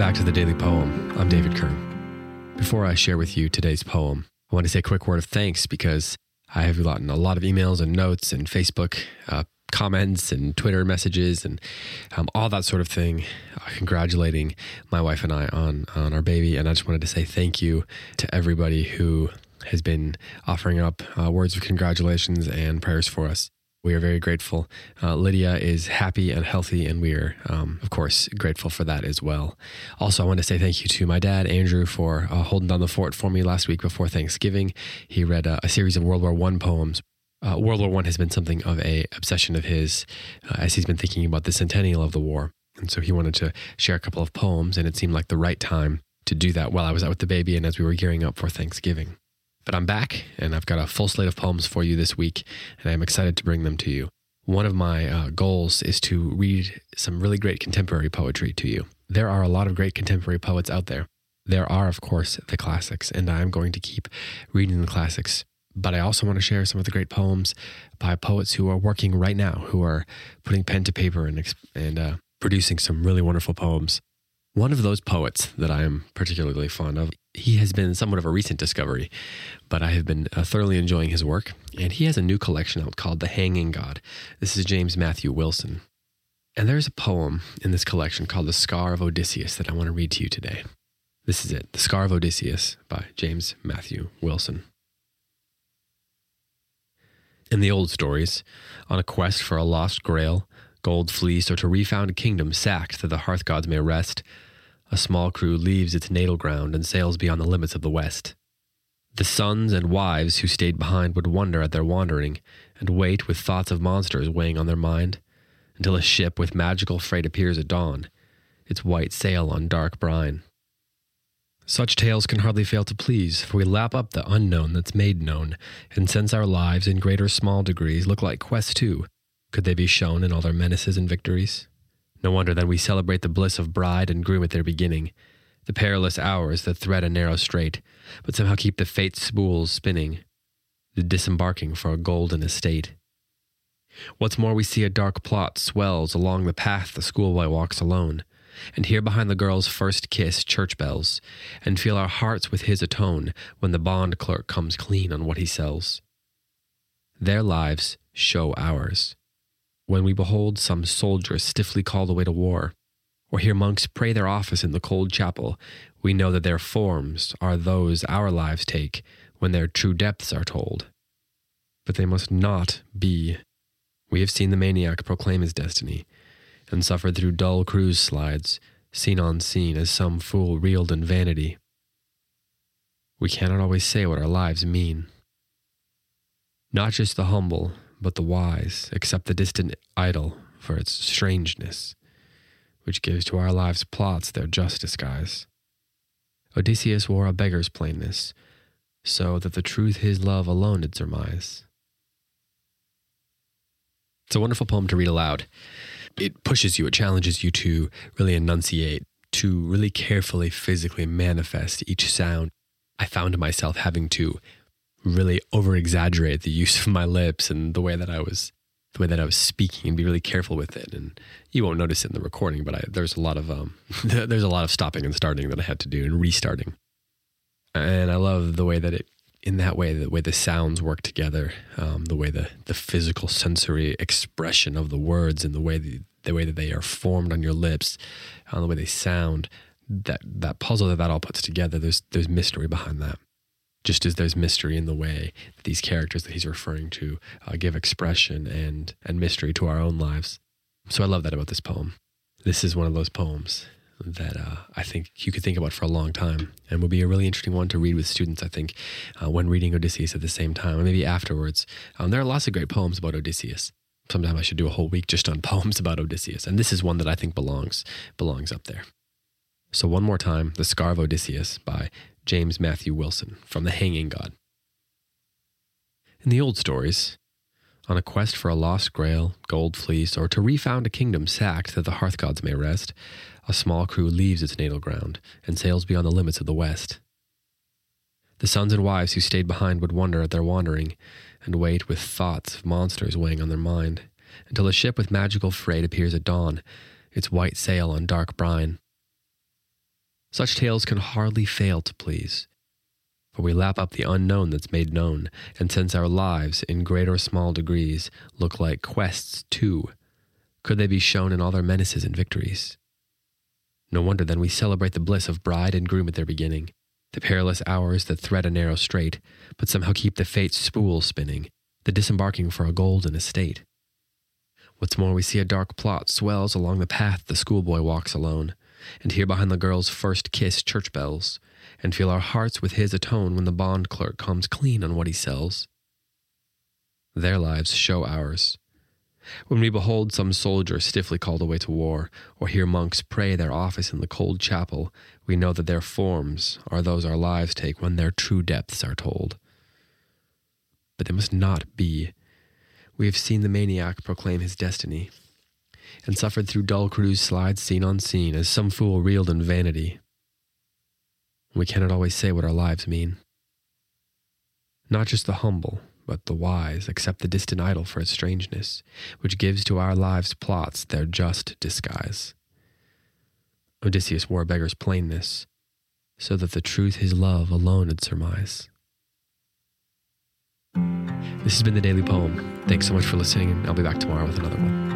back to the Daily Poem. I'm David Kern. Before I share with you today's poem, I want to say a quick word of thanks because I have gotten a lot of emails and notes and Facebook uh, comments and Twitter messages and um, all that sort of thing, uh, congratulating my wife and I on on our baby. And I just wanted to say thank you to everybody who has been offering up uh, words of congratulations and prayers for us. We are very grateful. Uh, Lydia is happy and healthy, and we are, um, of course, grateful for that as well. Also, I want to say thank you to my dad, Andrew, for uh, holding down the fort for me last week before Thanksgiving. He read uh, a series of World War One poems. Uh, World War One has been something of a obsession of his uh, as he's been thinking about the centennial of the war, and so he wanted to share a couple of poems, and it seemed like the right time to do that while I was out with the baby and as we were gearing up for Thanksgiving. But I'm back and I've got a full slate of poems for you this week, and I'm excited to bring them to you. One of my uh, goals is to read some really great contemporary poetry to you. There are a lot of great contemporary poets out there. There are, of course, the classics, and I'm going to keep reading the classics. But I also want to share some of the great poems by poets who are working right now, who are putting pen to paper and, and uh, producing some really wonderful poems. One of those poets that I am particularly fond of, he has been somewhat of a recent discovery, but I have been uh, thoroughly enjoying his work. And he has a new collection out called The Hanging God. This is James Matthew Wilson. And there's a poem in this collection called The Scar of Odysseus that I want to read to you today. This is it The Scar of Odysseus by James Matthew Wilson. In the old stories, on a quest for a lost grail, gold fleece, or to refound a kingdom sacked that the hearth gods may rest, a small crew leaves its natal ground and sails beyond the limits of the West. The sons and wives who stayed behind would wonder at their wandering and wait with thoughts of monsters weighing on their mind until a ship with magical freight appears at dawn, its white sail on dark brine. Such tales can hardly fail to please, for we lap up the unknown that's made known, and since our lives, in great or small degrees, look like quests too, could they be shown in all their menaces and victories? No wonder that we celebrate the bliss of bride and groom at their beginning, the perilous hours that thread a narrow strait, but somehow keep the fate spools spinning, the disembarking for a golden estate. What's more, we see a dark plot swells along the path the schoolboy walks alone, and hear behind the girl's first kiss church bells, and feel our hearts with his atone when the bond clerk comes clean on what he sells. Their lives show ours when we behold some soldier stiffly called away to war, or hear monks pray their office in the cold chapel, we know that their forms are those our lives take when their true depths are told. But they must not be. We have seen the maniac proclaim his destiny, and suffered through dull cruise slides, scene on scene, as some fool reeled in vanity. We cannot always say what our lives mean. Not just the humble, but the wise accept the distant idol for its strangeness, which gives to our lives plots their just disguise. Odysseus wore a beggar's plainness, so that the truth his love alone did surmise. It's a wonderful poem to read aloud. It pushes you, it challenges you to really enunciate, to really carefully physically manifest each sound. I found myself having to really over exaggerate the use of my lips and the way that I was the way that I was speaking and be really careful with it. And you won't notice it in the recording, but I, there's a lot of um, there's a lot of stopping and starting that I had to do and restarting. And I love the way that it, in that way, the way the sounds work together, um, the way the the physical sensory expression of the words and the way the, the way that they are formed on your lips, uh, the way they sound, that that puzzle that that all puts together. There's there's mystery behind that just as there's mystery in the way that these characters that he's referring to uh, give expression and and mystery to our own lives. So I love that about this poem. This is one of those poems that uh, I think you could think about for a long time and would be a really interesting one to read with students, I think, uh, when reading Odysseus at the same time, or maybe afterwards. Um, there are lots of great poems about Odysseus. Sometime I should do a whole week just on poems about Odysseus, and this is one that I think belongs belongs up there. So one more time, The Scar of Odysseus by James Matthew Wilson from The Hanging God. In the old stories, on a quest for a lost grail, gold fleece, or to refound a kingdom sacked that the hearth gods may rest, a small crew leaves its natal ground and sails beyond the limits of the West. The sons and wives who stayed behind would wonder at their wandering and wait with thoughts of monsters weighing on their mind until a ship with magical freight appears at dawn, its white sail on dark brine. Such tales can hardly fail to please. For we lap up the unknown that's made known, and since our lives, in great or small degrees, look like quests too, could they be shown in all their menaces and victories? No wonder then we celebrate the bliss of bride and groom at their beginning, the perilous hours that thread a narrow strait, but somehow keep the fate's spool spinning, the disembarking for a golden estate. What's more, we see a dark plot swells along the path the schoolboy walks alone, and hear behind the girl's first kiss church bells, and feel our hearts with his atone when the bond clerk comes clean on what he sells. Their lives show ours. When we behold some soldier stiffly called away to war, or hear monks pray their office in the cold chapel, we know that their forms are those our lives take when their true depths are told. But they must not be. We have seen the maniac proclaim his destiny, and suffered through dull cruise slides scene on scene as some fool reeled in vanity. We cannot always say what our lives mean. Not just the humble, but the wise accept the distant idol for its strangeness, which gives to our lives' plots their just disguise. Odysseus wore a beggar's plainness, so that the truth his love alone would surmise. This has been the Daily Poem. Thanks so much for listening, and I'll be back tomorrow with another one.